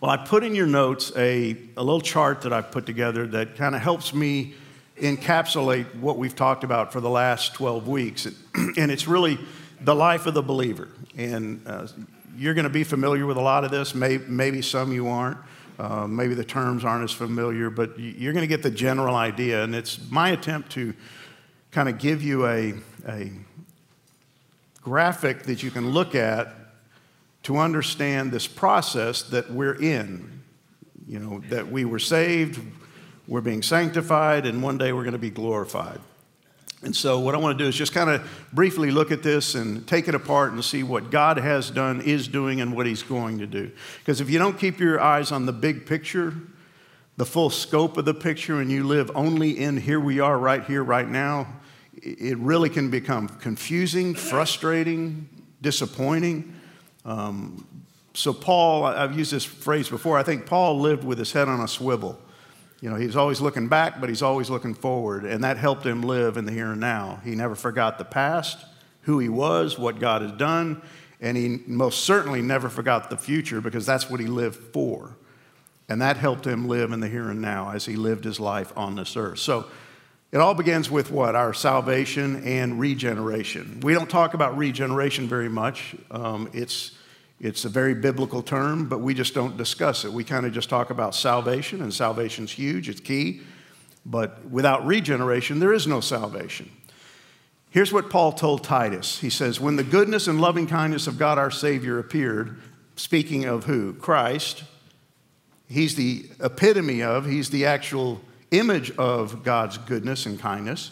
Well, I put in your notes a, a little chart that I've put together that kind of helps me encapsulate what we've talked about for the last 12 weeks. And it's really the life of the believer. And uh, you're going to be familiar with a lot of this, maybe, maybe some you aren't. Uh, maybe the terms aren't as familiar, but you're going to get the general idea. And it's my attempt to kind of give you a, a graphic that you can look at to understand this process that we're in. You know, that we were saved, we're being sanctified, and one day we're going to be glorified. And so, what I want to do is just kind of briefly look at this and take it apart and see what God has done, is doing, and what He's going to do. Because if you don't keep your eyes on the big picture, the full scope of the picture, and you live only in here we are, right here, right now, it really can become confusing, frustrating, disappointing. Um, so, Paul, I've used this phrase before, I think Paul lived with his head on a swivel. You know, he's always looking back, but he's always looking forward, and that helped him live in the here and now. He never forgot the past, who he was, what God has done, and he most certainly never forgot the future because that's what he lived for. And that helped him live in the here and now as he lived his life on this earth. So it all begins with what? Our salvation and regeneration. We don't talk about regeneration very much. Um, it's it's a very biblical term, but we just don't discuss it. We kind of just talk about salvation, and salvation's huge, it's key. But without regeneration, there is no salvation. Here's what Paul told Titus He says, When the goodness and loving kindness of God our Savior appeared, speaking of who? Christ, he's the epitome of, he's the actual image of God's goodness and kindness.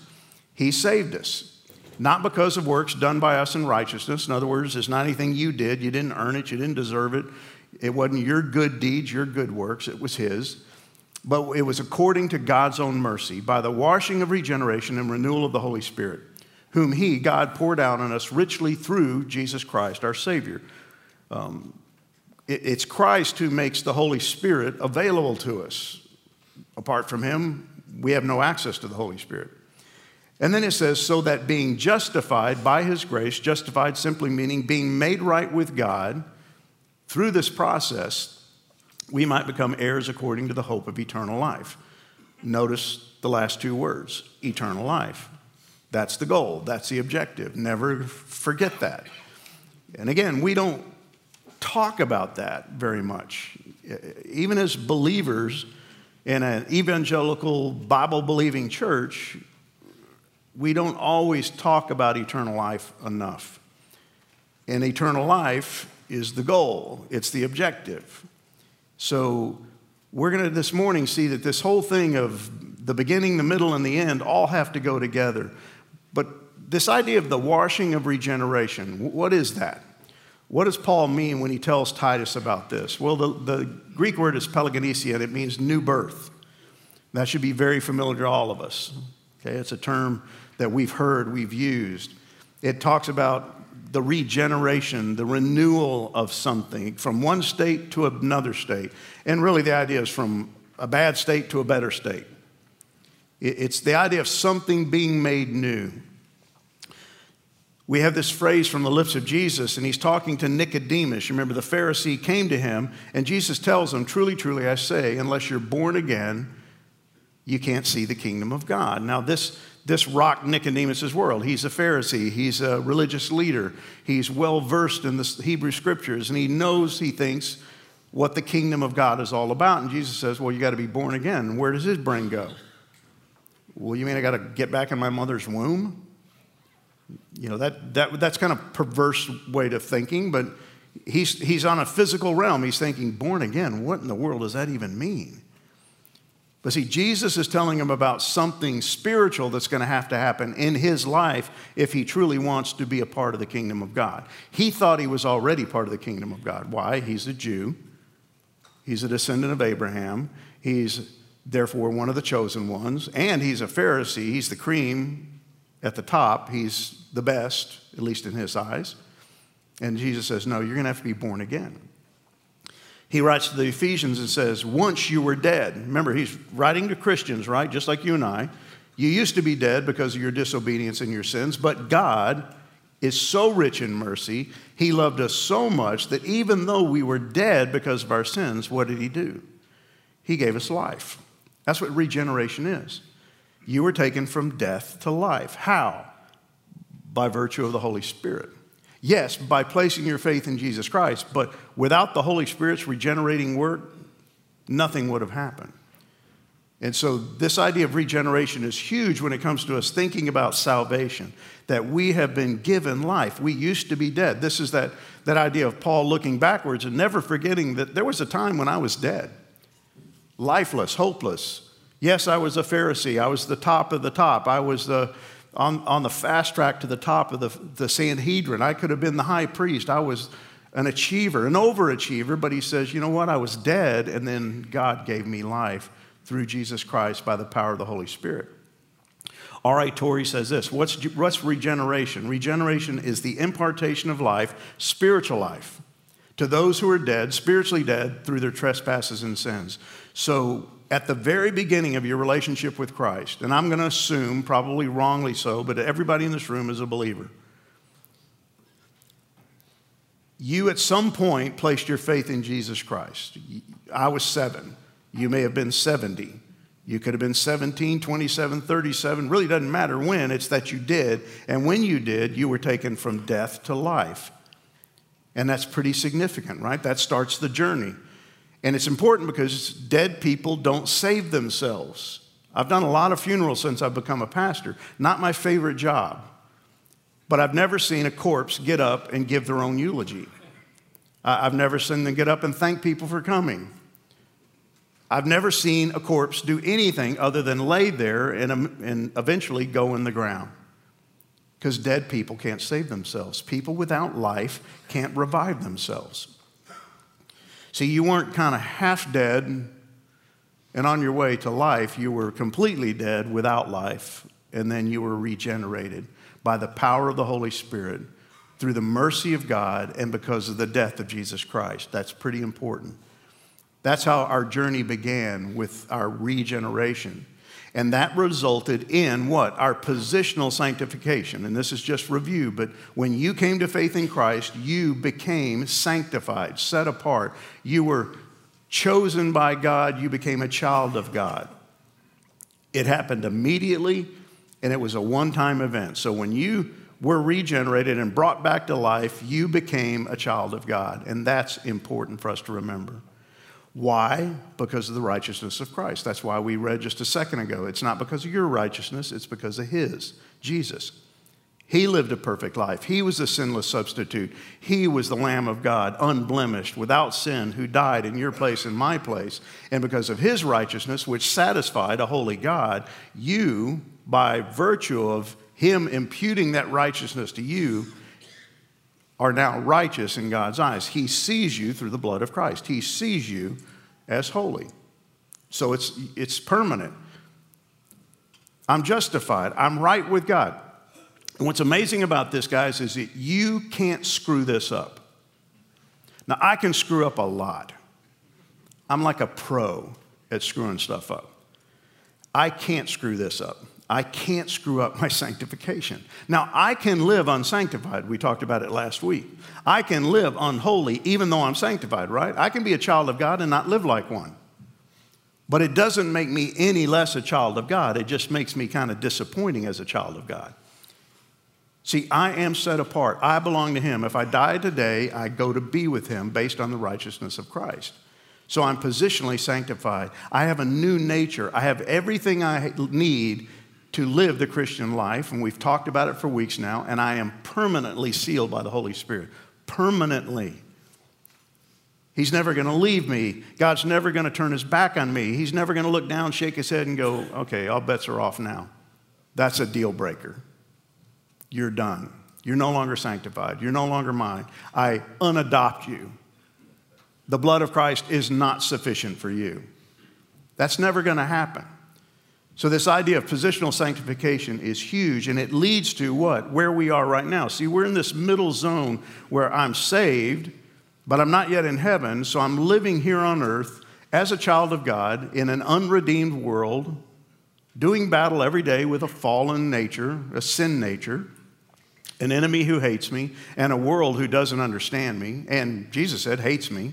He saved us not because of works done by us in righteousness. In other words, it's not anything you did. You didn't earn it, you didn't deserve it. It wasn't your good deeds, your good works, it was His. But it was according to God's own mercy, by the washing of regeneration and renewal of the Holy Spirit, whom He, God, poured out on us richly through Jesus Christ, our Savior. Um, it, it's Christ who makes the Holy Spirit available to us. Apart from Him, we have no access to the Holy Spirit. And then it says, so that being justified by his grace, justified simply meaning being made right with God through this process, we might become heirs according to the hope of eternal life. Notice the last two words eternal life. That's the goal, that's the objective. Never forget that. And again, we don't talk about that very much. Even as believers in an evangelical, Bible believing church, we don't always talk about eternal life enough. And eternal life is the goal, it's the objective. So we're going to this morning see that this whole thing of the beginning, the middle, and the end all have to go together. But this idea of the washing of regeneration, what is that? What does Paul mean when he tells Titus about this? Well, the, the Greek word is palingenesia, and it means new birth. That should be very familiar to all of us. Okay, it's a term that we've heard, we've used. It talks about the regeneration, the renewal of something from one state to another state. And really, the idea is from a bad state to a better state. It's the idea of something being made new. We have this phrase from the lips of Jesus, and he's talking to Nicodemus. Remember, the Pharisee came to him, and Jesus tells him, Truly, truly, I say, unless you're born again, you can't see the kingdom of God. Now, this, this rocked Nicodemus' world. He's a Pharisee, he's a religious leader, he's well versed in the Hebrew scriptures, and he knows, he thinks, what the kingdom of God is all about. And Jesus says, Well, you got to be born again. Where does his brain go? Well, you mean I got to get back in my mother's womb? You know, that, that, that's kind of perverse way of thinking, but he's, he's on a physical realm. He's thinking, born again, what in the world does that even mean? But see, Jesus is telling him about something spiritual that's going to have to happen in his life if he truly wants to be a part of the kingdom of God. He thought he was already part of the kingdom of God. Why? He's a Jew, he's a descendant of Abraham, he's therefore one of the chosen ones, and he's a Pharisee. He's the cream at the top, he's the best, at least in his eyes. And Jesus says, No, you're going to have to be born again. He writes to the Ephesians and says, Once you were dead. Remember, he's writing to Christians, right? Just like you and I. You used to be dead because of your disobedience and your sins, but God, is so rich in mercy. He loved us so much that even though we were dead because of our sins, what did He do? He gave us life. That's what regeneration is. You were taken from death to life. How? By virtue of the Holy Spirit. Yes, by placing your faith in Jesus Christ, but without the Holy Spirit's regenerating work, nothing would have happened. And so, this idea of regeneration is huge when it comes to us thinking about salvation, that we have been given life. We used to be dead. This is that, that idea of Paul looking backwards and never forgetting that there was a time when I was dead, lifeless, hopeless. Yes, I was a Pharisee. I was the top of the top. I was the, on, on the fast track to the top of the, the Sanhedrin. I could have been the high priest. I was an achiever, an overachiever, but he says, you know what? I was dead, and then God gave me life through Jesus Christ by the power of the Holy Spirit. R.A. Torrey says this what's, what's regeneration? Regeneration is the impartation of life, spiritual life, to those who are dead, spiritually dead, through their trespasses and sins. So, at the very beginning of your relationship with Christ, and I'm going to assume, probably wrongly so, but everybody in this room is a believer. You at some point placed your faith in Jesus Christ. I was seven. You may have been 70. You could have been 17, 27, 37. Really doesn't matter when, it's that you did. And when you did, you were taken from death to life. And that's pretty significant, right? That starts the journey. And it's important because dead people don't save themselves. I've done a lot of funerals since I've become a pastor. Not my favorite job. But I've never seen a corpse get up and give their own eulogy. I've never seen them get up and thank people for coming. I've never seen a corpse do anything other than lay there and, um, and eventually go in the ground. Because dead people can't save themselves. People without life can't revive themselves. See, you weren't kind of half dead and on your way to life. You were completely dead without life, and then you were regenerated by the power of the Holy Spirit through the mercy of God and because of the death of Jesus Christ. That's pretty important. That's how our journey began with our regeneration. And that resulted in what? Our positional sanctification. And this is just review, but when you came to faith in Christ, you became sanctified, set apart. You were chosen by God, you became a child of God. It happened immediately, and it was a one time event. So when you were regenerated and brought back to life, you became a child of God. And that's important for us to remember. Why? Because of the righteousness of Christ. That's why we read just a second ago. It's not because of your righteousness, it's because of His, Jesus. He lived a perfect life. He was a sinless substitute. He was the Lamb of God, unblemished, without sin, who died in your place and my place. And because of His righteousness, which satisfied a holy God, you, by virtue of Him imputing that righteousness to you, are now righteous in God's eyes. He sees you through the blood of Christ, He sees you as holy. So it's, it's permanent. I'm justified, I'm right with God. And what's amazing about this, guys, is that you can't screw this up. Now, I can screw up a lot. I'm like a pro at screwing stuff up. I can't screw this up. I can't screw up my sanctification. Now, I can live unsanctified. We talked about it last week. I can live unholy even though I'm sanctified, right? I can be a child of God and not live like one. But it doesn't make me any less a child of God. It just makes me kind of disappointing as a child of God. See, I am set apart. I belong to Him. If I die today, I go to be with Him based on the righteousness of Christ. So I'm positionally sanctified. I have a new nature. I have everything I need to live the Christian life, and we've talked about it for weeks now, and I am permanently sealed by the Holy Spirit. Permanently. He's never going to leave me. God's never going to turn his back on me. He's never going to look down, shake his head, and go, okay, all bets are off now. That's a deal breaker. You're done. You're no longer sanctified. You're no longer mine. I unadopt you. The blood of Christ is not sufficient for you. That's never going to happen. So, this idea of positional sanctification is huge, and it leads to what? Where we are right now. See, we're in this middle zone where I'm saved, but I'm not yet in heaven, so I'm living here on earth as a child of God in an unredeemed world, doing battle every day with a fallen nature, a sin nature. an enemy who hates me, and a world who doesn't understand me, and Jesus said, hates me.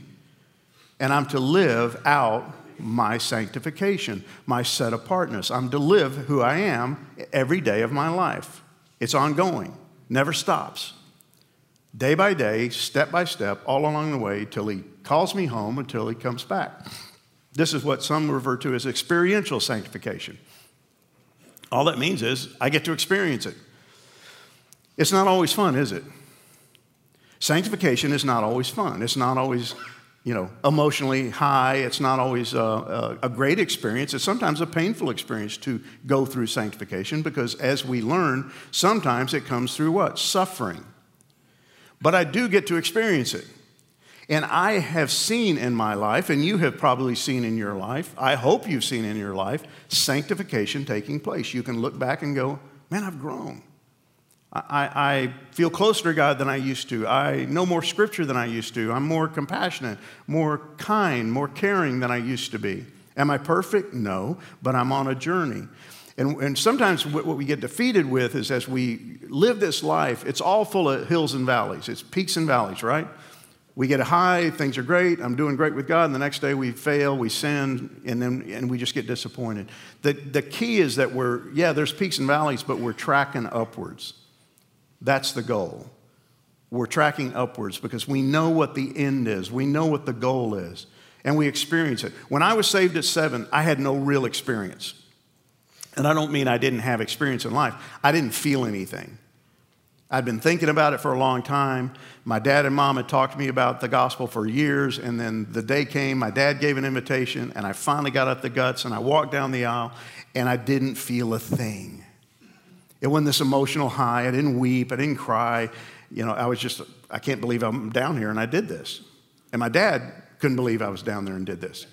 And I'm to live out my sanctification, my set apartness. I'm to live who I am every day of my life. It's ongoing, never stops. Day by day, step by step, all along the way, till he calls me home, until he comes back. This is what some refer to as experiential sanctification. All that means is I get to experience it. It's not always fun, is it? Sanctification is not always fun. It's not always you know, emotionally high. It's not always a, a, a, great experience. It's sometimes a painful experience to go through sanctification because as we learn, sometimes it comes through what? Suffering. But I do get to experience it. And I have seen in my life, and you have probably seen in your life, I hope you've seen in your life, sanctification taking place. You can look back and go, man, I've grown. I, I, feel closer to God than I used to. I know more scripture than I used to. I'm more compassionate, more kind, more caring than I used to be. Am I perfect? No, but I'm on a journey. And, and sometimes what we get defeated with is as we live this life, it's all full of hills and valleys. It's peaks and valleys, right? We get a high, things are great, I'm doing great with God, and the next day we fail, we sin, and then and we just get disappointed. The, the key is that we're, yeah, there's peaks and valleys, but we're tracking upwards. That's the goal. We're tracking upwards because we know what the end is, we know what the goal is, and we experience it. When I was saved at seven, I had no real experience. And I don't mean I didn't have experience in life, I didn't feel anything. I'd been thinking about it for a long time. My dad and mom had talked to me about the gospel for years, and then the day came, my dad gave an invitation, and I finally got up the guts and I walked down the aisle, and I didn't feel a thing. It wasn't this emotional high. I didn't weep. I didn't cry. You know, I was just, I can't believe I'm down here and I did this. And my dad couldn't believe I was down there and did this.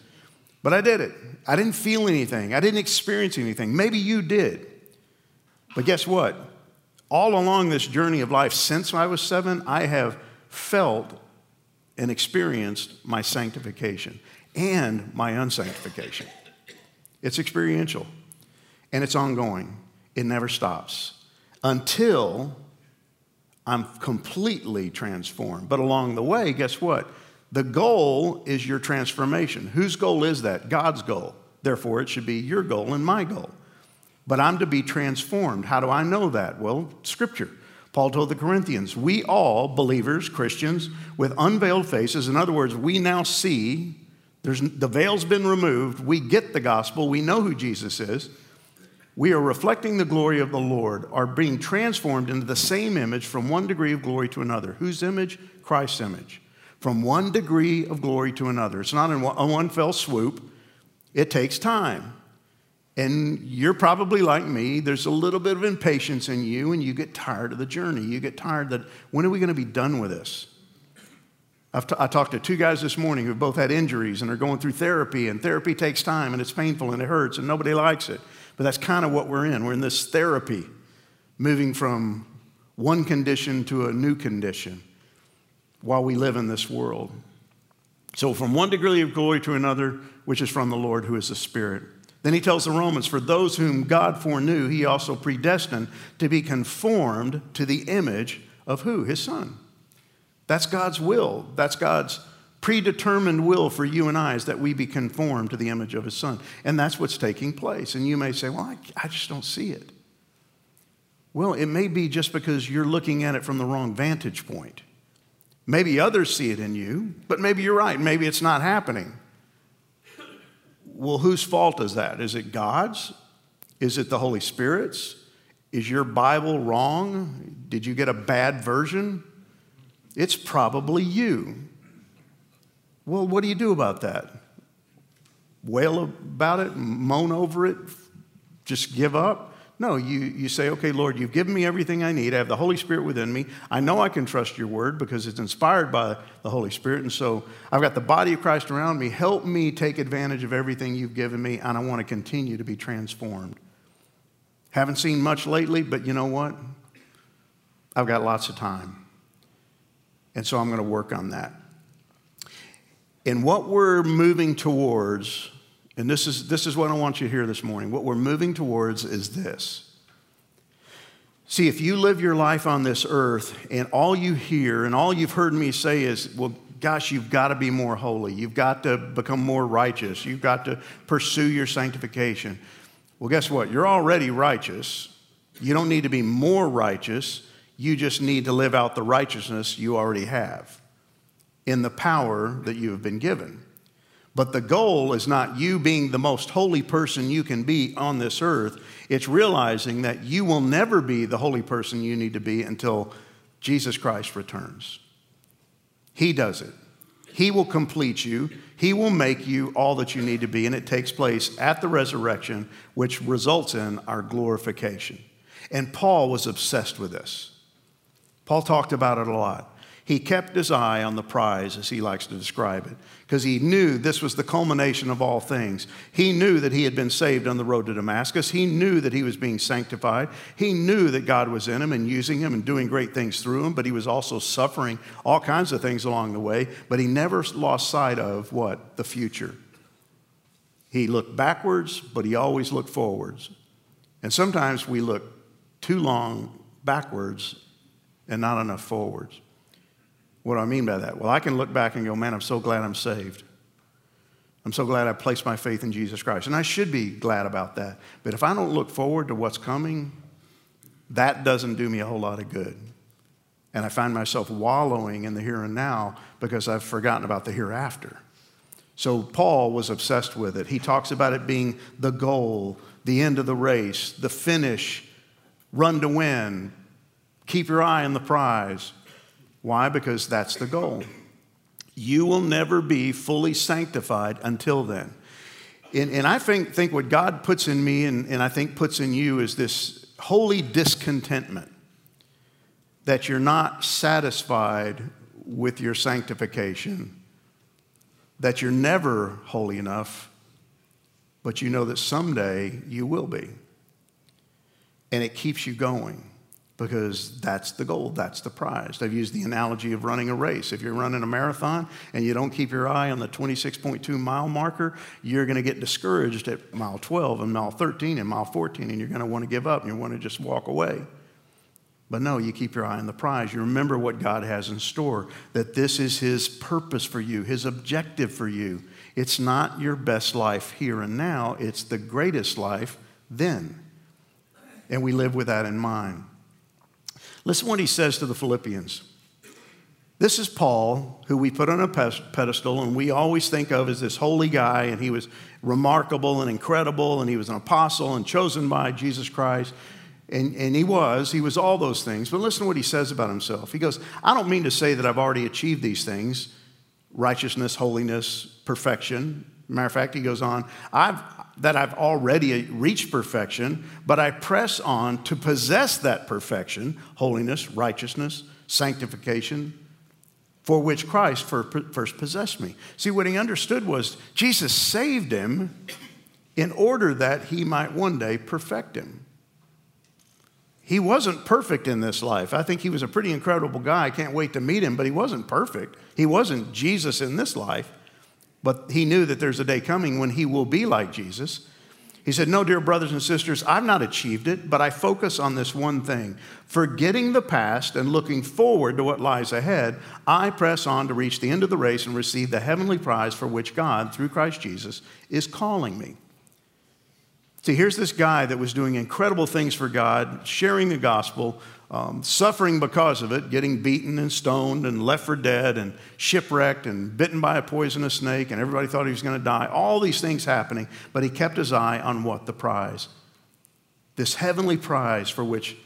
But I did it. I didn't feel anything. I didn't experience anything. Maybe you did. But guess what? All along this journey of life, since I was seven, I have felt and experienced my sanctification and my unsanctification. It's experiential and it's ongoing. It never stops until I'm completely transformed. But along the way, guess what? The goal is your transformation. Whose goal is that? God's goal. Therefore, it should be your goal and my goal. But I'm to be transformed. How do I know that? Well, Scripture. Paul told the Corinthians, we all, believers, Christians, with unveiled faces, in other words, we now see, there's, the veil's been removed, we get the gospel, we know who Jesus is we are reflecting the glory of the Lord, are being transformed into the same image from one degree of glory to another. Whose image? Christ's image. From one degree of glory to another. It's not in one fell swoop, it takes time. And you're probably like me, there's a little bit of impatience in you, and you get tired of the journey. You get tired that when are we going to be done with this? I've t- I talked to two guys this morning who both had injuries and are going through therapy, and therapy takes time, and it's painful, and it hurts, and nobody likes it. But that's kind of what we're in. We're in this therapy, moving from one condition to a new condition while we live in this world. So, from one degree of glory to another, which is from the Lord who is the Spirit. Then he tells the Romans, For those whom God foreknew, he also predestined to be conformed to the image of who? His Son. That's God's will. That's God's predetermined will for you and I is that we be conformed to the image of his son. And that's what's taking place. And you may say, well, I, I, just don't see it. Well, it may be just because you're looking at it from the wrong vantage point. Maybe others see it in you, but maybe you're right. Maybe it's not happening. Well, whose fault is that? Is it God's? Is it the Holy Spirit's? Is your Bible wrong? Did you get a bad version? It's probably you. Well, what do you do about that? Wail about it, moan over it, just give up? No, you, you say, okay, Lord, you've given me everything I need. I have the Holy Spirit within me. I know I can trust your word because it's inspired by the Holy Spirit. And so I've got the body of Christ around me. Help me take advantage of everything you've given me, and I want to continue to be transformed. Haven't seen much lately, but you know what? I've got lots of time. And so I'm going to work on that. And what we're moving towards, and this is, this is what I want you to hear this morning, what we're moving towards is this See, if you live your life on this earth and all you hear and all you've heard me say is, well, gosh, you've got to be more holy. You've got to become more righteous. You've got to pursue your sanctification. Well, guess what? You're already righteous. You don't need to be more righteous. You just need to live out the righteousness you already have in the power that you have been given. But the goal is not you being the most holy person you can be on this earth. It's realizing that you will never be the holy person you need to be until Jesus Christ returns. He does it. He will complete you. He will make you all that you need to be. And it takes place at the resurrection, which results in our glorification. And Paul was obsessed with this. Paul talked about it a lot. He kept his eye on the prize, as he likes to describe it, because he knew this was the culmination of all things. He knew that he had been saved on the road to Damascus. He knew that he was being sanctified. He knew that God was in him and using him and doing great things through him, but he was also suffering all kinds of things along the way. But he never lost sight of what? The future. He looked backwards, but he always looked forwards. And sometimes we look too long backwards and not enough forwards. What do I mean by that? Well, I can look back and go, man, I'm so glad I'm saved. I'm so glad I placed my faith in Jesus Christ. And I should be glad about that. But if I don't look forward to what's coming, that doesn't do me a whole lot of good. And I find myself wallowing in the here and now because I've forgotten about the hereafter. So Paul was obsessed with it. He talks about it being the goal, the end of the race, the finish, run to win, keep your eye on the prize. Why? Because that's the goal. You will never be fully sanctified until then. And, and I think, think what God puts in me and, and I think puts in you is this holy discontentment that you're not satisfied with your sanctification, that you're never holy enough, but you know that someday you will be. And it keeps you going because that's the goal, that's the prize. I've used the analogy of running a race. If you're running a marathon and you don't keep your eye on the 26.2 mile marker, you're going to get discouraged at mile 12 and mile 13 and mile 14, and you're going to want to give up and you want to just walk away. But no, you keep your eye on the prize. You remember what God has in store, that this is His purpose for you, His objective for you. It's not your best life here and now, it's the greatest life then. And we live with that in mind. Listen what he says to the Philippians. This is Paul, who we put on a pedestal, and we always think of as this holy guy, and he was remarkable and incredible, and he was an apostle and chosen by Jesus Christ. And, and he was, he was all those things. But listen to what he says about himself. He goes, I don't mean to say that I've already achieved these things righteousness, holiness, perfection. Matter of fact, he goes on, I've, that I've already reached perfection, but I press on to possess that perfection, holiness, righteousness, sanctification, for which Christ first possessed me. See, what he understood was Jesus saved him in order that he might one day perfect him. He wasn't perfect in this life. I think he was a pretty incredible guy. I can't wait to meet him, but he wasn't perfect. He wasn't Jesus in this life. But he knew that there's a day coming when he will be like Jesus. He said, No, dear brothers and sisters, I've not achieved it, but I focus on this one thing. Forgetting the past and looking forward to what lies ahead, I press on to reach the end of the race and receive the heavenly prize for which God, through Christ Jesus, is calling me. See, here's this guy that was doing incredible things for God, sharing the gospel, um, suffering because of it, getting beaten and stoned and left for dead and shipwrecked and bitten by a poisonous snake, and everybody thought he was going to die. All these things happening, but he kept his eye on what? The prize. This heavenly prize for which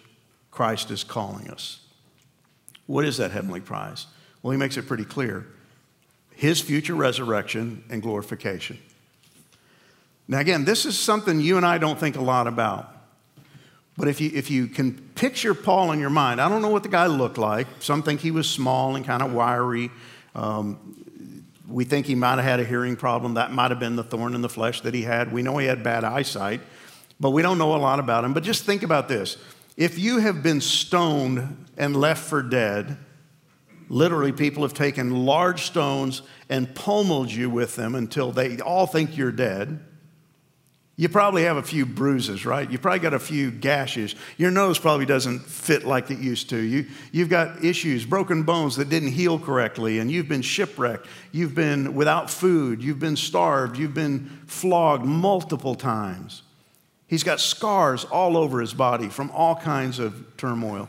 Christ is calling us. What is that heavenly prize? Well, he makes it pretty clear his future resurrection and glorification. Now, again, this is something you and I don't think a lot about. But if you, if you can picture Paul in your mind, I don't know what the guy looked like. Some think he was small and kind of wiry. Um, we think he might have had a hearing problem. That might have been the thorn in the flesh that he had. We know he had bad eyesight, but we don't know a lot about him. But just think about this if you have been stoned and left for dead, literally, people have taken large stones and pummeled you with them until they all think you're dead You probably have a few bruises, right? You probably got a few gashes. Your nose probably doesn't fit like it used to. You, you've got issues, broken bones that didn't heal correctly, and you've been shipwrecked. You've been without food. You've been starved. You've been flogged multiple times. He's got scars all over his body from all kinds of turmoil.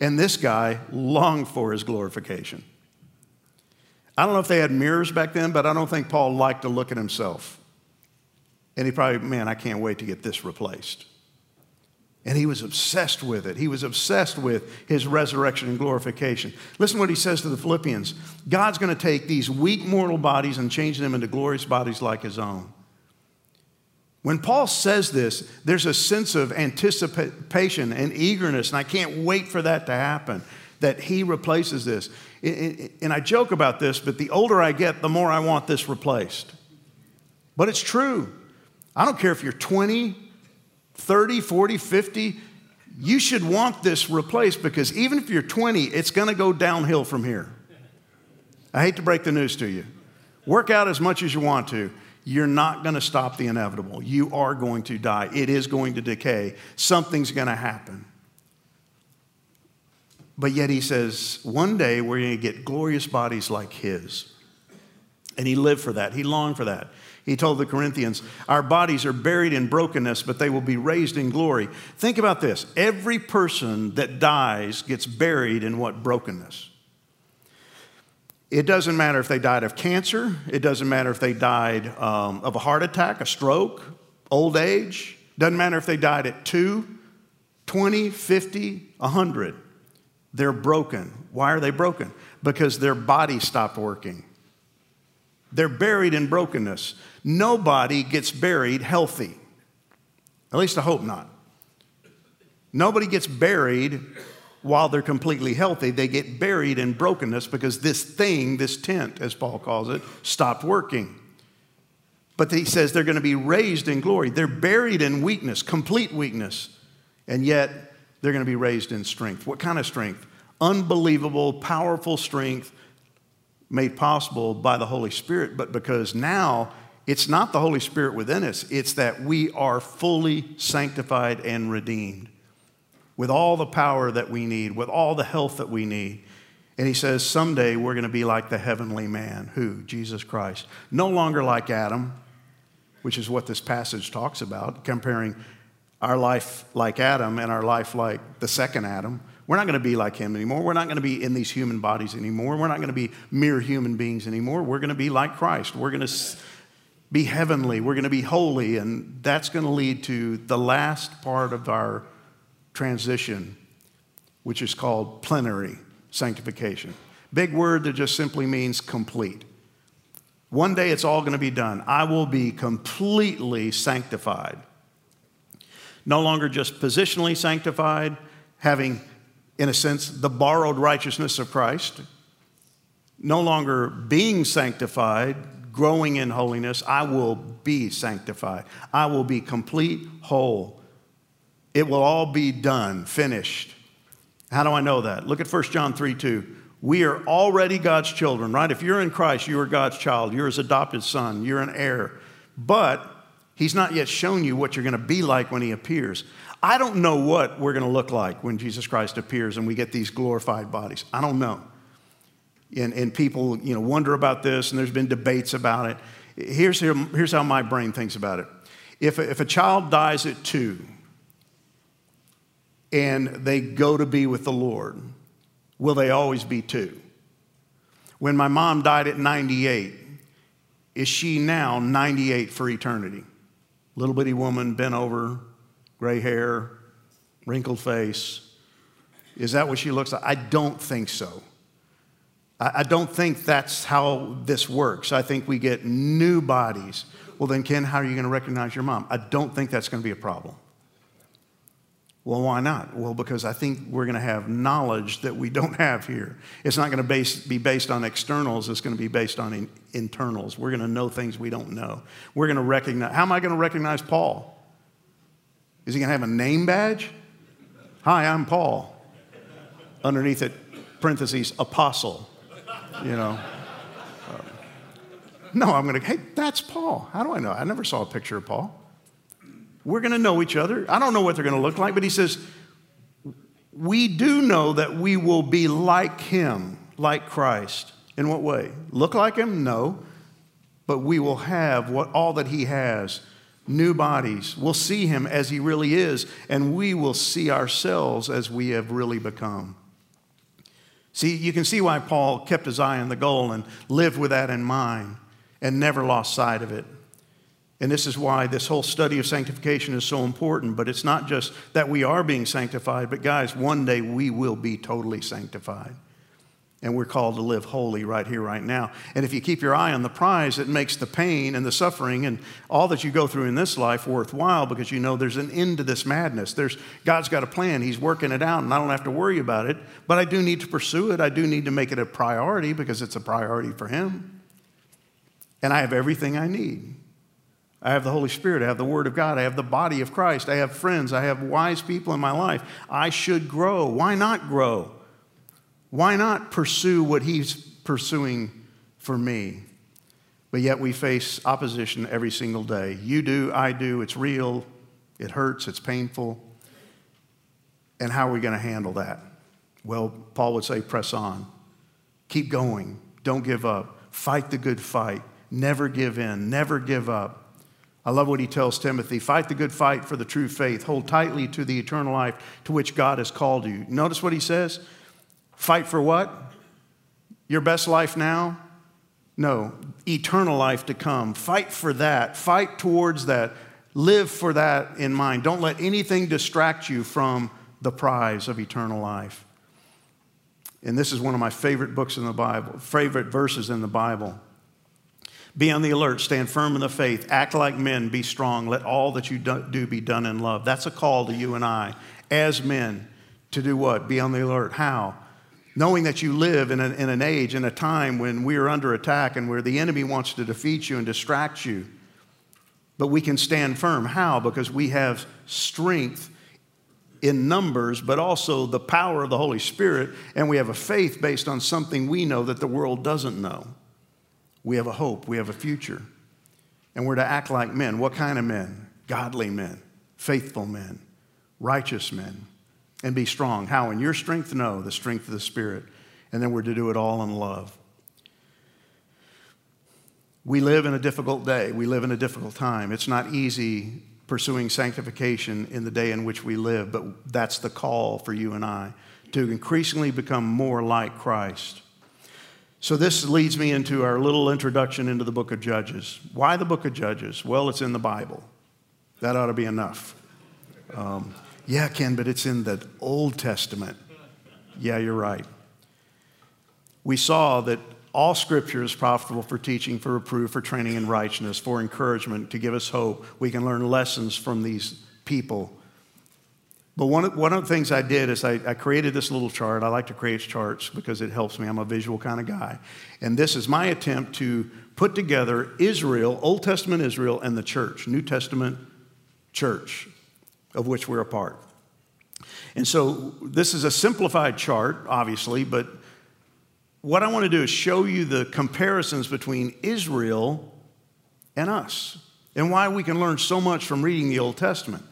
And this guy longed for his glorification. I don't know if they had mirrors back then, but I don't think Paul liked to look at himself. And he probably, man, I can't wait to get this replaced. And he was obsessed with it. He was obsessed with his resurrection and glorification. Listen what he says to the Philippians God's going to take these weak mortal bodies and change them into glorious bodies like his own. When Paul says this, there's a sense of anticipation and eagerness, and I can't wait for that to happen, that he replaces this. And I joke about this, but the older I get, the more I want this replaced. But it's true. I don't care if you're 20, 30, 40, 50, you should want this replaced because even if you're 20, it's going to go downhill from here. I hate to break the news to you. Work out as much as you want to. You're not going to stop the inevitable. You are going to die. It is going to decay. Something's going to happen. But yet he says, one day we're going to get glorious bodies like his. And he lived for that. He longed for that. He told the Corinthians, Our bodies are buried in brokenness, but they will be raised in glory. Think about this every person that dies gets buried in what brokenness? It doesn't matter if they died of cancer, it doesn't matter if they died um, of a heart attack, a stroke, old age, doesn't matter if they died at 2, 20, 50, 100. They're broken. Why are they broken? Because their body stopped working. They're buried in brokenness. Nobody gets buried healthy. At least I hope not. Nobody gets buried while they're completely healthy. They get buried in brokenness because this thing, this tent, as Paul calls it, stopped working. But he says they're going to be raised in glory. They're buried in weakness, complete weakness, and yet they're going to be raised in strength. What kind of strength? Unbelievable, powerful strength made possible by the Holy Spirit, but because now it's not the Holy Spirit within us, it's that we are fully sanctified and redeemed with all the power that we need, with all the health that we need. And he says, someday we're going to be like the heavenly man. Who? Jesus Christ. No longer like Adam, which is what this passage talks about, comparing our life like Adam and our life like the second Adam. We're not going to be like him anymore. We're not going to be in these human bodies anymore. We're not going to be mere human beings anymore. We're going to be like Christ. We're going to be heavenly. We're going to be holy. And that's going to lead to the last part of our transition, which is called plenary sanctification. Big word that just simply means complete. One day it's all going to be done. I will be completely sanctified. No longer just positionally sanctified, having in a sense, the borrowed righteousness of Christ, no longer being sanctified, growing in holiness, I will be sanctified. I will be complete, whole. It will all be done, finished. How do I know that? Look at 1 John 3 2. We are already God's children, right? If you're in Christ, you are God's child. You're his adopted son. You're an heir. But he's not yet shown you what you're going to be like when he appears. I don't know what we're going to look like when Jesus Christ appears and we get these glorified bodies. I don't know. And, and people you know, wonder about this, and there's been debates about it. Here's, here's how my brain thinks about it. If a, if a child dies at two and they go to be with the Lord, will they always be two? When my mom died at 98, is she now 98 for eternity? Little bitty woman bent over, gray hair, wrinkled face. Is that what she looks like? I don't think so. I don't think that's how this works. I think we get new bodies. Well, then, Ken, how are you going to recognize your mom? I don't think that's going to be a problem. Well, why not? Well, because I think we're going to have knowledge that we don't have here. It's not going to base, be based on externals, it's going to be based on in, internals. We're going to know things we don't know. We're going to recognize. How am I going to recognize Paul? Is he going to have a name badge? Hi, I'm Paul. Underneath it, parentheses, apostle. You know. Uh, no, I'm going to, hey, that's Paul. How do I know? I never saw a picture of Paul. We're going to know each other. I don't know what they're going to look like, but he says, we do know that we will be like him, like Christ. In what way? Look like him? No. But we will have what all that he has new bodies. We'll see him as he really is, and we will see ourselves as we have really become. See, you can see why Paul kept his eye on the goal and lived with that in mind and never lost sight of it. And this is why this whole study of sanctification is so important. But it's not just that we are being sanctified, but guys, one day we will be totally sanctified. And we're called to live holy right here, right now. And if you keep your eye on the prize, it makes the pain and the suffering and all that you go through in this life worthwhile because you know there's an end to this madness. There's, God's got a plan, He's working it out, and I don't have to worry about it. But I do need to pursue it. I do need to make it a priority because it's a priority for Him. And I have everything I need. I have the Holy Spirit. I have the Word of God. I have the body of Christ. I have friends. I have wise people in my life. I should grow. Why not grow? Why not pursue what he's pursuing for me? But yet we face opposition every single day. You do, I do, it's real, it hurts, it's painful. And how are we going to handle that? Well, Paul would say, press on. Keep going. Don't give up. Fight the good fight. Never give in. Never give up. I love what he tells Timothy fight the good fight for the true faith. Hold tightly to the eternal life to which God has called you. Notice what he says Fight for what? Your best life now? No, eternal life to come. Fight for that. Fight towards that. Live for that in mind. Don't let anything distract you from the prize of eternal life. And this is one of my favorite books in the Bible, favorite verses in the Bible. Be on the alert, stand firm in the faith, act like men, be strong. Let all that you do be done in love. That's a call to you and I as men to do what? Be on the alert. How? Knowing that you live in, an, in an age, in a time when we are under attack and where the enemy wants to defeat you and distract you. But we can stand firm. How? Because we have strength in numbers, but also the power of the Holy Spirit, and we have a faith based on something we know that the world doesn't know. We have a hope, we have a future, and we're to act like men. What kind of men? Godly men, faithful men, righteous men and be strong. How? In your strength? No, the strength of the Spirit. And then we're to do it all in love. We live in a difficult day. We live in a difficult time. It's not easy pursuing sanctification in the day in which we live, but that's the call for you and I to increasingly become more like Christ. So, this leads me into our little introduction into the book of Judges. Why the book of Judges? Well, it's in the Bible. That ought to be enough. Um, yeah, Ken, but it's in the Old Testament. Yeah, you're right. We saw that all scripture is profitable for teaching, for reproof, for training in righteousness, for encouragement, to give us hope. We can learn lessons from these people. But one of, one of the things I did is I, I created this little chart. I like to create charts because it helps me. I'm a visual kind of guy. And this is my attempt to put together Israel, Old Testament Israel, and the church, New Testament church of which we're a part. And so this is a simplified chart, obviously, but what I want to do is show you the comparisons between Israel and us and why we can learn so much from reading the Old Testament.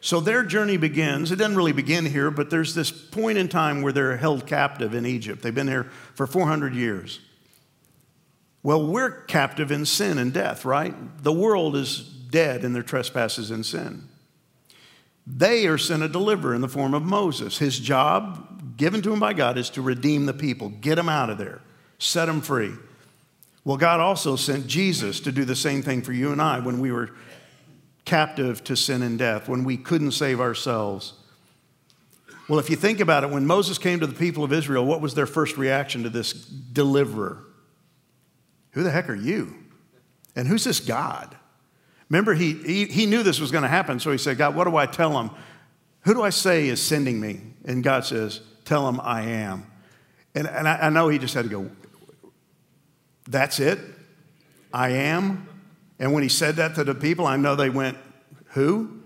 So their journey begins, it doesn't really begin here, but there's this point in time where they're held captive in Egypt. They've been there for 400 years. Well, we're captive in sin and death, right? The world is dead in their trespasses and sin. They are sent a deliverer in the form of Moses. His job, given to him by God, is to redeem the people, get them out of there, set them free. Well, God also sent Jesus to do the same thing for you and I when we were captive to sin and death, when we couldn't save ourselves. Well, if you think about it, when Moses came to the people of Israel, what was their first reaction to this deliverer? Who the heck are you? And who's this God? Remember, he, he, he knew this was going to happen, so he said, God, what do I tell him? Who do I say is sending me? And God says, Tell him I am. And, and I, I know he just had to go, That's it? I am? And when he said that to the people, I know they went, Who?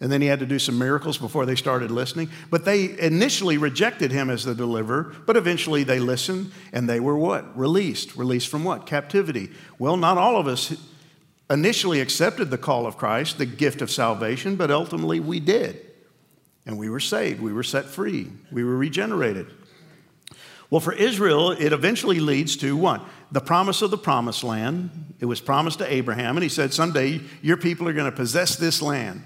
And then he had to do some miracles before they started listening. But they initially rejected him as the deliverer, but eventually they listened and they were what? Released. Released from what? Captivity. Well, not all of us initially accepted the call of Christ, the gift of salvation, but ultimately we did. And we were saved, we were set free, we were regenerated. Well, for Israel, it eventually leads to what? The promise of the promised land. It was promised to Abraham, and he said, Someday your people are going to possess this land.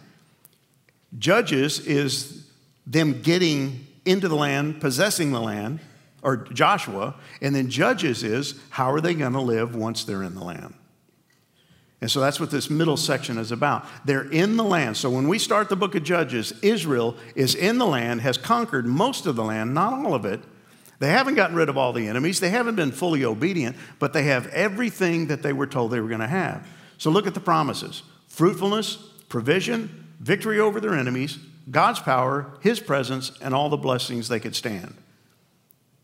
Judges is them getting into the land, possessing the land, or Joshua, and then Judges is how are they going to live once they're in the land? And so that's what this middle section is about. They're in the land. So when we start the book of Judges, Israel is in the land, has conquered most of the land, not all of it. They haven't gotten rid of all the enemies. They haven't been fully obedient, but they have everything that they were told they were going to have. So look at the promises fruitfulness, provision, victory over their enemies, God's power, His presence, and all the blessings they could stand.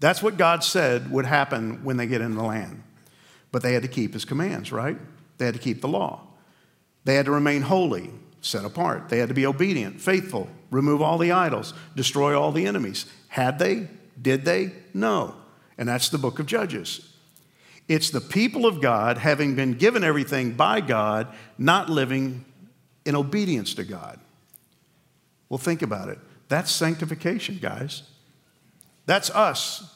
That's what God said would happen when they get in the land. But they had to keep His commands, right? They had to keep the law. They had to remain holy, set apart. They had to be obedient, faithful, remove all the idols, destroy all the enemies. Had they? Did they? No. And that's the book of Judges. It's the people of God, having been given everything by God, not living in obedience to God. Well, think about it. That's sanctification, guys. That's us.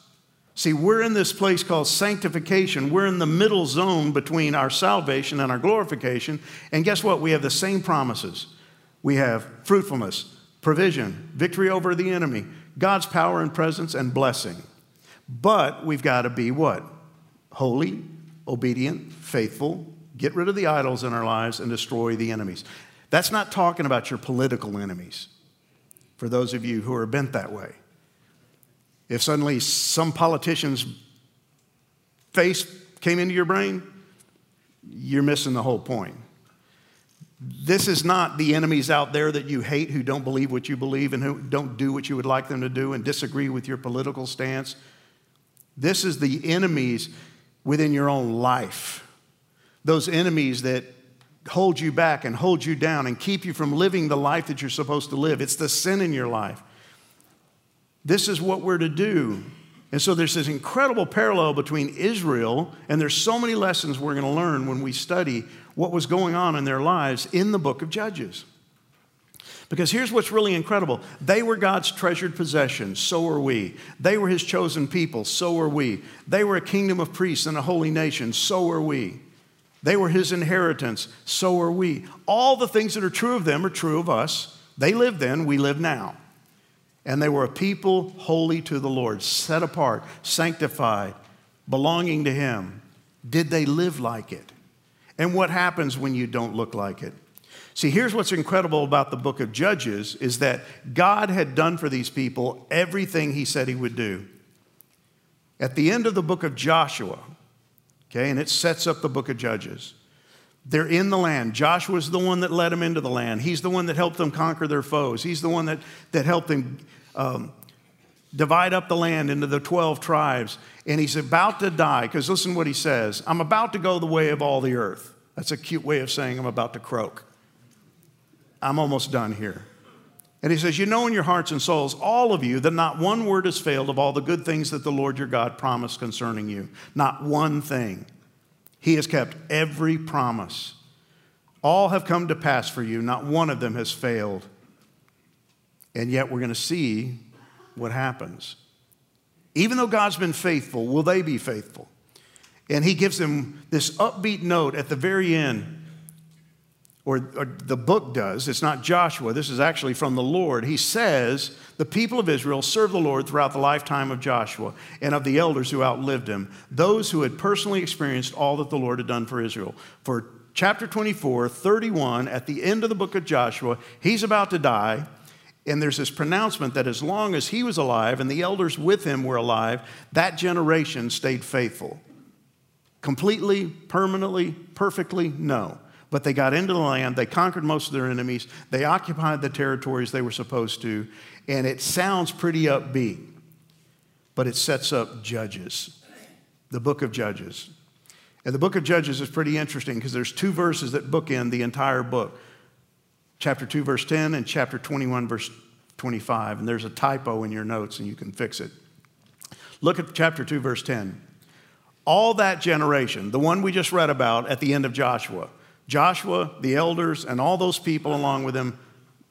See, we're in this place called sanctification. We're in the middle zone between our salvation and our glorification. And guess what? We have the same promises. We have fruitfulness, provision, victory over the enemy, God's power and presence, and blessing. But we've got to be what? Holy, obedient, faithful, get rid of the idols in our lives, and destroy the enemies. That's not talking about your political enemies, for those of you who are bent that way. If suddenly some politician's face came into your brain, you're missing the whole point. This is not the enemies out there that you hate who don't believe what you believe and who don't do what you would like them to do and disagree with your political stance. This is the enemies within your own life. Those enemies that hold you back and hold you down and keep you from living the life that you're supposed to live. It's the sin in your life. This is what we're to do. And so there's this incredible parallel between Israel, and there's so many lessons we're going to learn when we study what was going on in their lives in the book of Judges. Because here's what's really incredible they were God's treasured possession, so are we. They were his chosen people, so are we. They were a kingdom of priests and a holy nation, so are we. They were his inheritance, so are we. All the things that are true of them are true of us. They lived then, we live now. And they were a people holy to the Lord, set apart, sanctified, belonging to Him. Did they live like it? And what happens when you don't look like it? See, here's what's incredible about the book of Judges is that God had done for these people everything he said he would do. At the end of the book of Joshua, okay, and it sets up the book of Judges. They're in the land. Joshua's the one that led them into the land. He's the one that helped them conquer their foes. He's the one that, that helped them um, divide up the land into the 12 tribes. And he's about to die, because listen what he says I'm about to go the way of all the earth. That's a cute way of saying I'm about to croak. I'm almost done here. And he says, You know in your hearts and souls, all of you, that not one word has failed of all the good things that the Lord your God promised concerning you. Not one thing. He has kept every promise. All have come to pass for you, not one of them has failed. And yet we're going to see what happens. Even though God's been faithful, will they be faithful? And he gives them this upbeat note at the very end or, or, the book does, it's not Joshua, this is actually from the Lord. He says, The people of Israel served the Lord throughout the lifetime of Joshua and of the elders who outlived him, those who had personally experienced all that the Lord had done for Israel. For chapter 24, 31, at the end of the book of Joshua, he's about to die. And there's this pronouncement that as long as he was alive and the elders with him were alive, that generation stayed faithful. Completely, permanently, perfectly? No. But they got into the land, they conquered most of their enemies, they occupied the territories they were supposed to, and it sounds pretty upbeat, but it sets up Judges, the book of Judges. And the book of Judges is pretty interesting because there's two verses that bookend the entire book chapter 2, verse 10, and chapter 21, verse 25. And there's a typo in your notes, and you can fix it. Look at chapter 2, verse 10. All that generation, the one we just read about at the end of Joshua, Joshua, the elders, and all those people along with him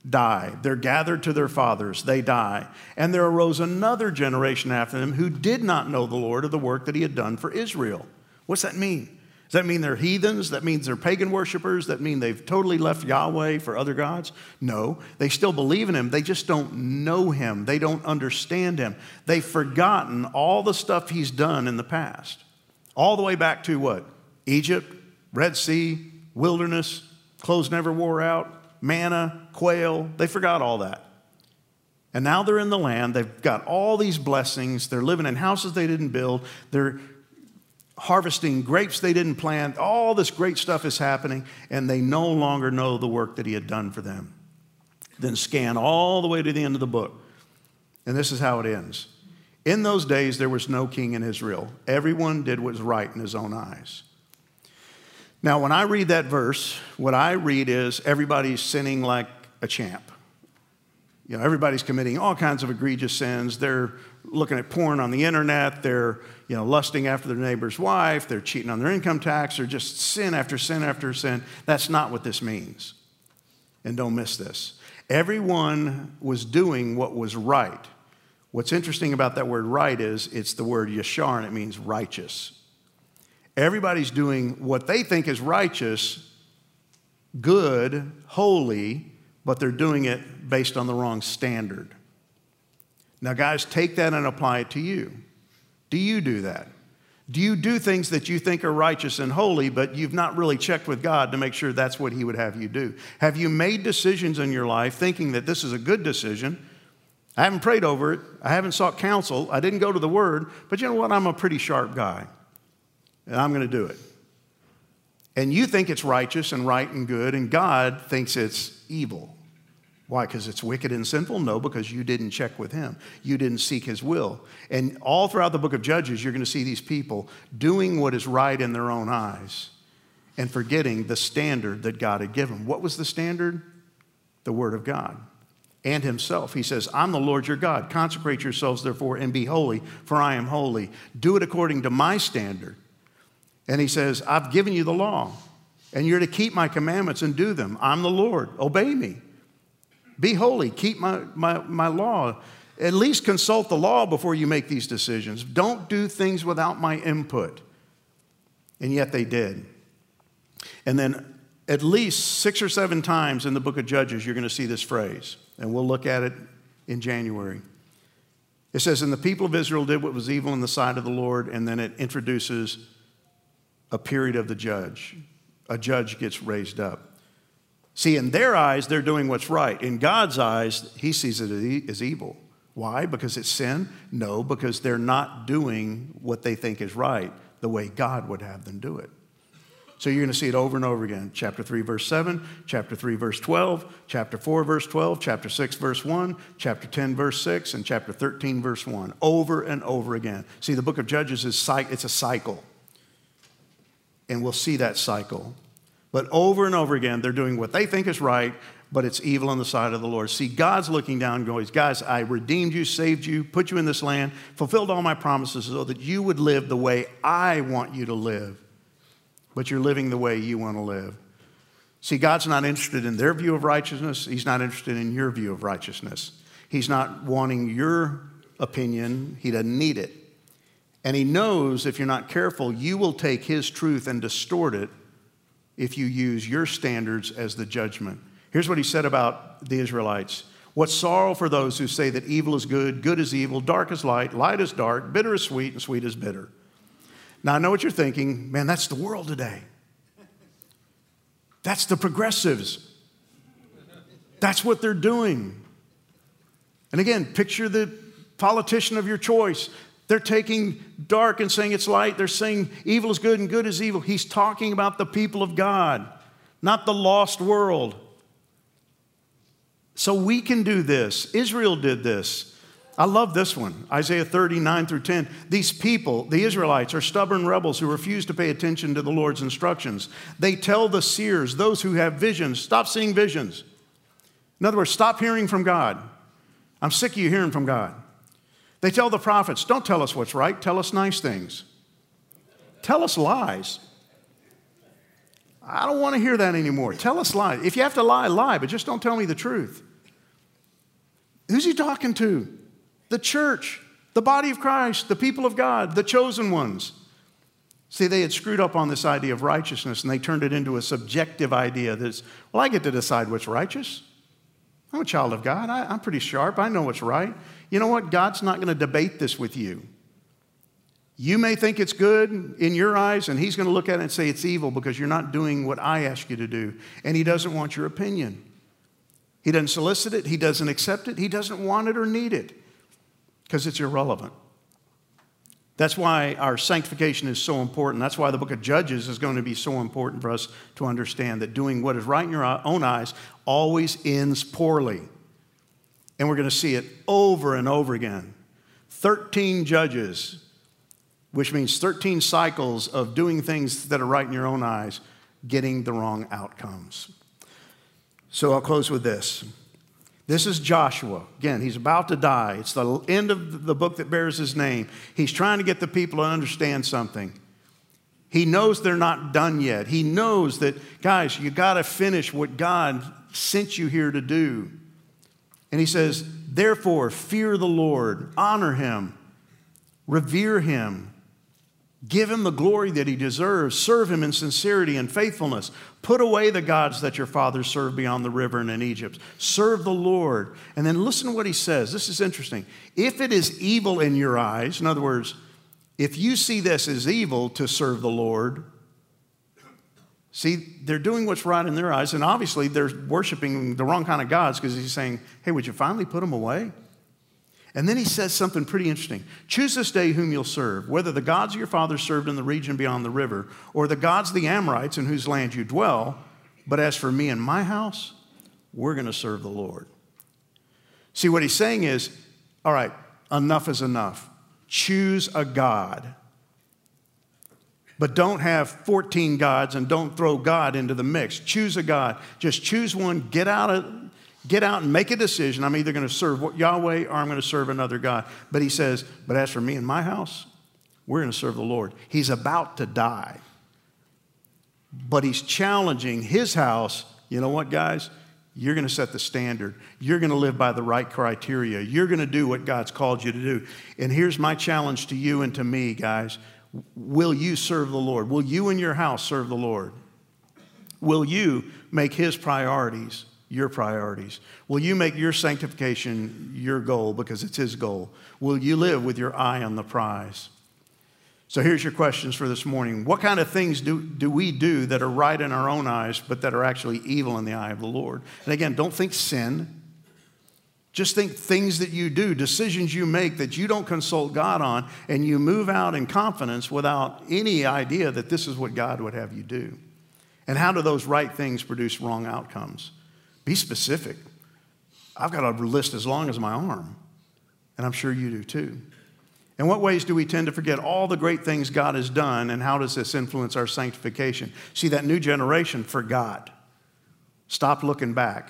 die. They're gathered to their fathers, they die. And there arose another generation after them who did not know the Lord or the work that he had done for Israel. What's that mean? Does that mean they're heathens? That means they're pagan worshipers? That mean they've totally left Yahweh for other gods? No. They still believe in him. They just don't know him. They don't understand him. They've forgotten all the stuff he's done in the past. All the way back to what? Egypt, Red Sea, wilderness, clothes never wore out, manna, quail. They forgot all that. And now they're in the land. They've got all these blessings. They're living in houses they didn't build. They're harvesting grapes they didn't plant. All this great stuff is happening, and they no longer know the work that he had done for them. Then scan all the way to the end of the book. And this is how it ends. In those days, there was no king in Israel. Everyone did what was right in his own eyes. Now, when I read that verse, what I read is everybody's sinning like a champ. You know, everybody's committing all kinds of egregious sins. They're looking at porn on the internet. They're, you know, lusting after their neighbor's wife. They're cheating on their income tax. They're just sin after sin after sin. That's not what this means. And don't miss this. Everyone was doing what was right. What's interesting about that word right is it's the word yashar, and it means righteous. Everybody's doing what they think is righteous, good, holy, but they're doing it based on the wrong standard. Now, guys, take that and apply it to you. Do you do that? Do you do things that you think are righteous and holy, but you've not really checked with God to make sure that's what He would have you do? Have you made decisions in your life thinking that this is a good decision? I haven't prayed over it. I haven't sought counsel. I didn't go to the Word, but you know what? I'm a pretty sharp guy, and I'm going to do it and you think it's righteous and right and good, and God thinks it's evil. Why? Because it's wicked and sinful? No, because you didn't check with Him. You didn't seek His will. And all throughout the book of Judges, you're going to see these people doing what is right in their own eyes and forgetting the standard that God had given. What was the standard? The Word of God and Himself. He says, I'm the Lord your God. Consecrate yourselves, therefore, and be holy, for I am holy. Do it according to my standard. And he says, I've given you the law, and you're to keep my commandments and do them. I'm the Lord. Obey me. Be holy. Keep my, my, my law. At least consult the law before you make these decisions. Don't do things without my input. And yet they did. And then at least six or seven times in the book of Judges, you're going to see this phrase, and we'll look at it in January. It says, And the people of Israel did what was evil in the sight of the Lord, and then it introduces a period of the judge. A judge gets raised up. See, in their eyes, they're doing what's right. In God's eyes, He sees it as evil. Why? Because it's sin? No, because they're not doing what they think is right the way God would have them do it. So you're going to see it over and over again. Chapter 3, verse 7, chapter 3, verse 12, chapter 4, verse 12, chapter 6, verse 1, chapter 10, verse 6, and chapter 13, verse 1. Over and over again. See, the book of Judges is it's a cycle and we'll see that cycle. But over and over again, they're doing what they think is right, but it's evil on the side of the Lord. See, God's looking down going, Guys, I redeemed you, saved you, put you in this land, fulfilled all my promises so that you would live the way I want you to live. But you're living the way you want to live. See, God's not interested in their view of righteousness, He's not interested in your view of righteousness. He's not wanting your opinion, He doesn't need it. And he knows if you're not careful, you will take his truth and distort it if you use your standards as the judgment. Here's what he said about the Israelites What sorrow for those who say that evil is good, good is evil, dark is light, light is dark, bitter is sweet, and sweet is bitter. Now, I know what you're thinking. Man, that's the world today. That's the progressives. That's what they're doing. And again, picture the politician of your choice. They're taking dark and saying it's light. They're saying evil is good and good is evil. He's talking about the people of God, not the lost world. So we can do this. Israel did this. I love this one Isaiah 39 through 10. These people, the Israelites, are stubborn rebels who refuse to pay attention to the Lord's instructions. They tell the seers, those who have visions, stop seeing visions. In other words, stop hearing from God. I'm sick of you hearing from God. They tell the prophets, don't tell us what's right, tell us nice things. Tell us lies. I don't want to hear that anymore. Tell us lies. If you have to lie, lie, but just don't tell me the truth. Who's he talking to? The church, the body of Christ, the people of God, the chosen ones. See, they had screwed up on this idea of righteousness and they turned it into a subjective idea that's, well, I get to decide what's righteous. I'm a child of God. I, am pretty sharp. I know what's right. You know what? God's not going to debate this with you. You may think it's good in your eyes, and He's going to look at it and say it's evil because you're not doing what I ask you to do. And He doesn't want your opinion. He doesn't solicit it, He doesn't accept it, He doesn't want it or need it because it's irrelevant. That's why our sanctification is so important. That's why the book of Judges is going to be so important for us to understand that doing what is right in your own eyes always ends poorly. And we're going to see it over and over again. 13 judges, which means 13 cycles of doing things that are right in your own eyes, getting the wrong outcomes. So I'll close with this. This is Joshua. Again, he's about to die. It's the end of the book that bears his name. He's trying to get the people to understand something. He knows they're not done yet. He knows that, guys, you got to finish what God sent you here to do. And he says, therefore, fear the Lord, honor him, revere him, Give him the glory that he deserves. Serve him in sincerity and faithfulness. Put away the gods that your fathers served beyond the river and in Egypt. Serve the Lord. And then listen to what he says. This is interesting. If it is evil in your eyes, in other words, if you see this as evil to serve the Lord, see, they're doing what's right in their eyes, and obviously they're worshiping the wrong kind of gods because he's saying, hey, would you finally put them away? And then he says something pretty interesting. Choose this day whom you'll serve, whether the gods of your fathers served in the region beyond the river, or the gods of the Amorites in whose land you dwell. But as for me and my house, we're going to serve the Lord. See, what he's saying is, all right, enough is enough. Choose a God. But don't have 14 gods and don't throw God into the mix. Choose a God. Just choose one, get out of Get out and make a decision. I'm either going to serve Yahweh or I'm going to serve another God. But he says, But as for me and my house, we're going to serve the Lord. He's about to die. But he's challenging his house. You know what, guys? You're going to set the standard. You're going to live by the right criteria. You're going to do what God's called you to do. And here's my challenge to you and to me, guys. Will you serve the Lord? Will you and your house serve the Lord? Will you make his priorities your priorities? Will you make your sanctification your goal because it's His goal? Will you live with your eye on the prize? So here's your questions for this morning. What kind of things do, do we do that are right in our own eyes, but that are actually evil in the eye of the Lord? And again, don't think sin. Just think things that you do, decisions you make that you don't consult God on, and you move out in confidence without any idea that this is what God would have you do. And how do those right things produce wrong outcomes? Be specific. I've got a list as long as my arm, and I'm sure you do too. In what ways do we tend to forget all the great things God has done, and how does this influence our sanctification? See, that new generation forgot, stopped looking back,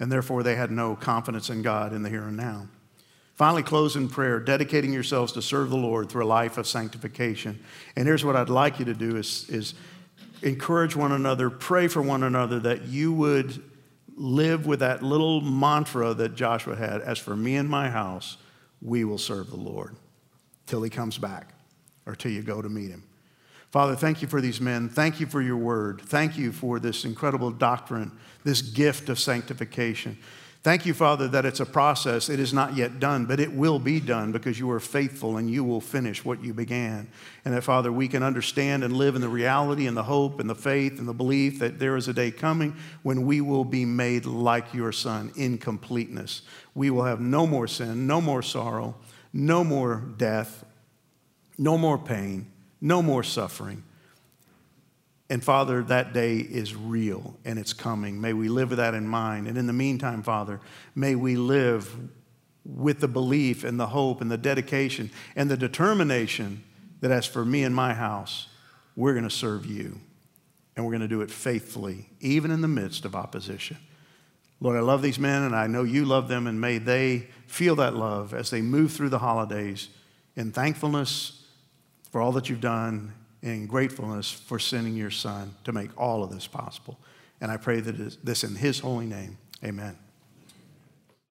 and therefore they had no confidence in God in the here and now. Finally, close in prayer, dedicating yourselves to serve the Lord through a life of sanctification. And here's what I'd like you to do is, is encourage one another, pray for one another that you would live with that little mantra that Joshua had as for me and my house, we will serve the Lord till he comes back or till you go to meet him. Father, thank you for these men. Thank you for your word. Thank you for this incredible doctrine, this gift of sanctification. Thank you, Father, that it's a process. It is not yet done, but it will be done because you are faithful and you will finish what you began. And that, Father, we can understand and live in the reality and the hope and the faith and the belief that there is a day coming when we will be made like your Son in completeness. We will have no more sin, no more sorrow, no more death, no more pain, no more suffering and Father, that day is real and it's coming. May we live with that in mind. And in the meantime, Father, may we live with the belief and the hope and the dedication and the determination that as for me and my house, we're going to serve you. And we're going to do it faithfully, even in the midst of opposition. Lord, I love these men and I know you love them, and may they feel that love as they move through the holidays in thankfulness for all that you've done in gratefulness for sending your son to make all of this possible. And I pray that this in his holy name. Amen.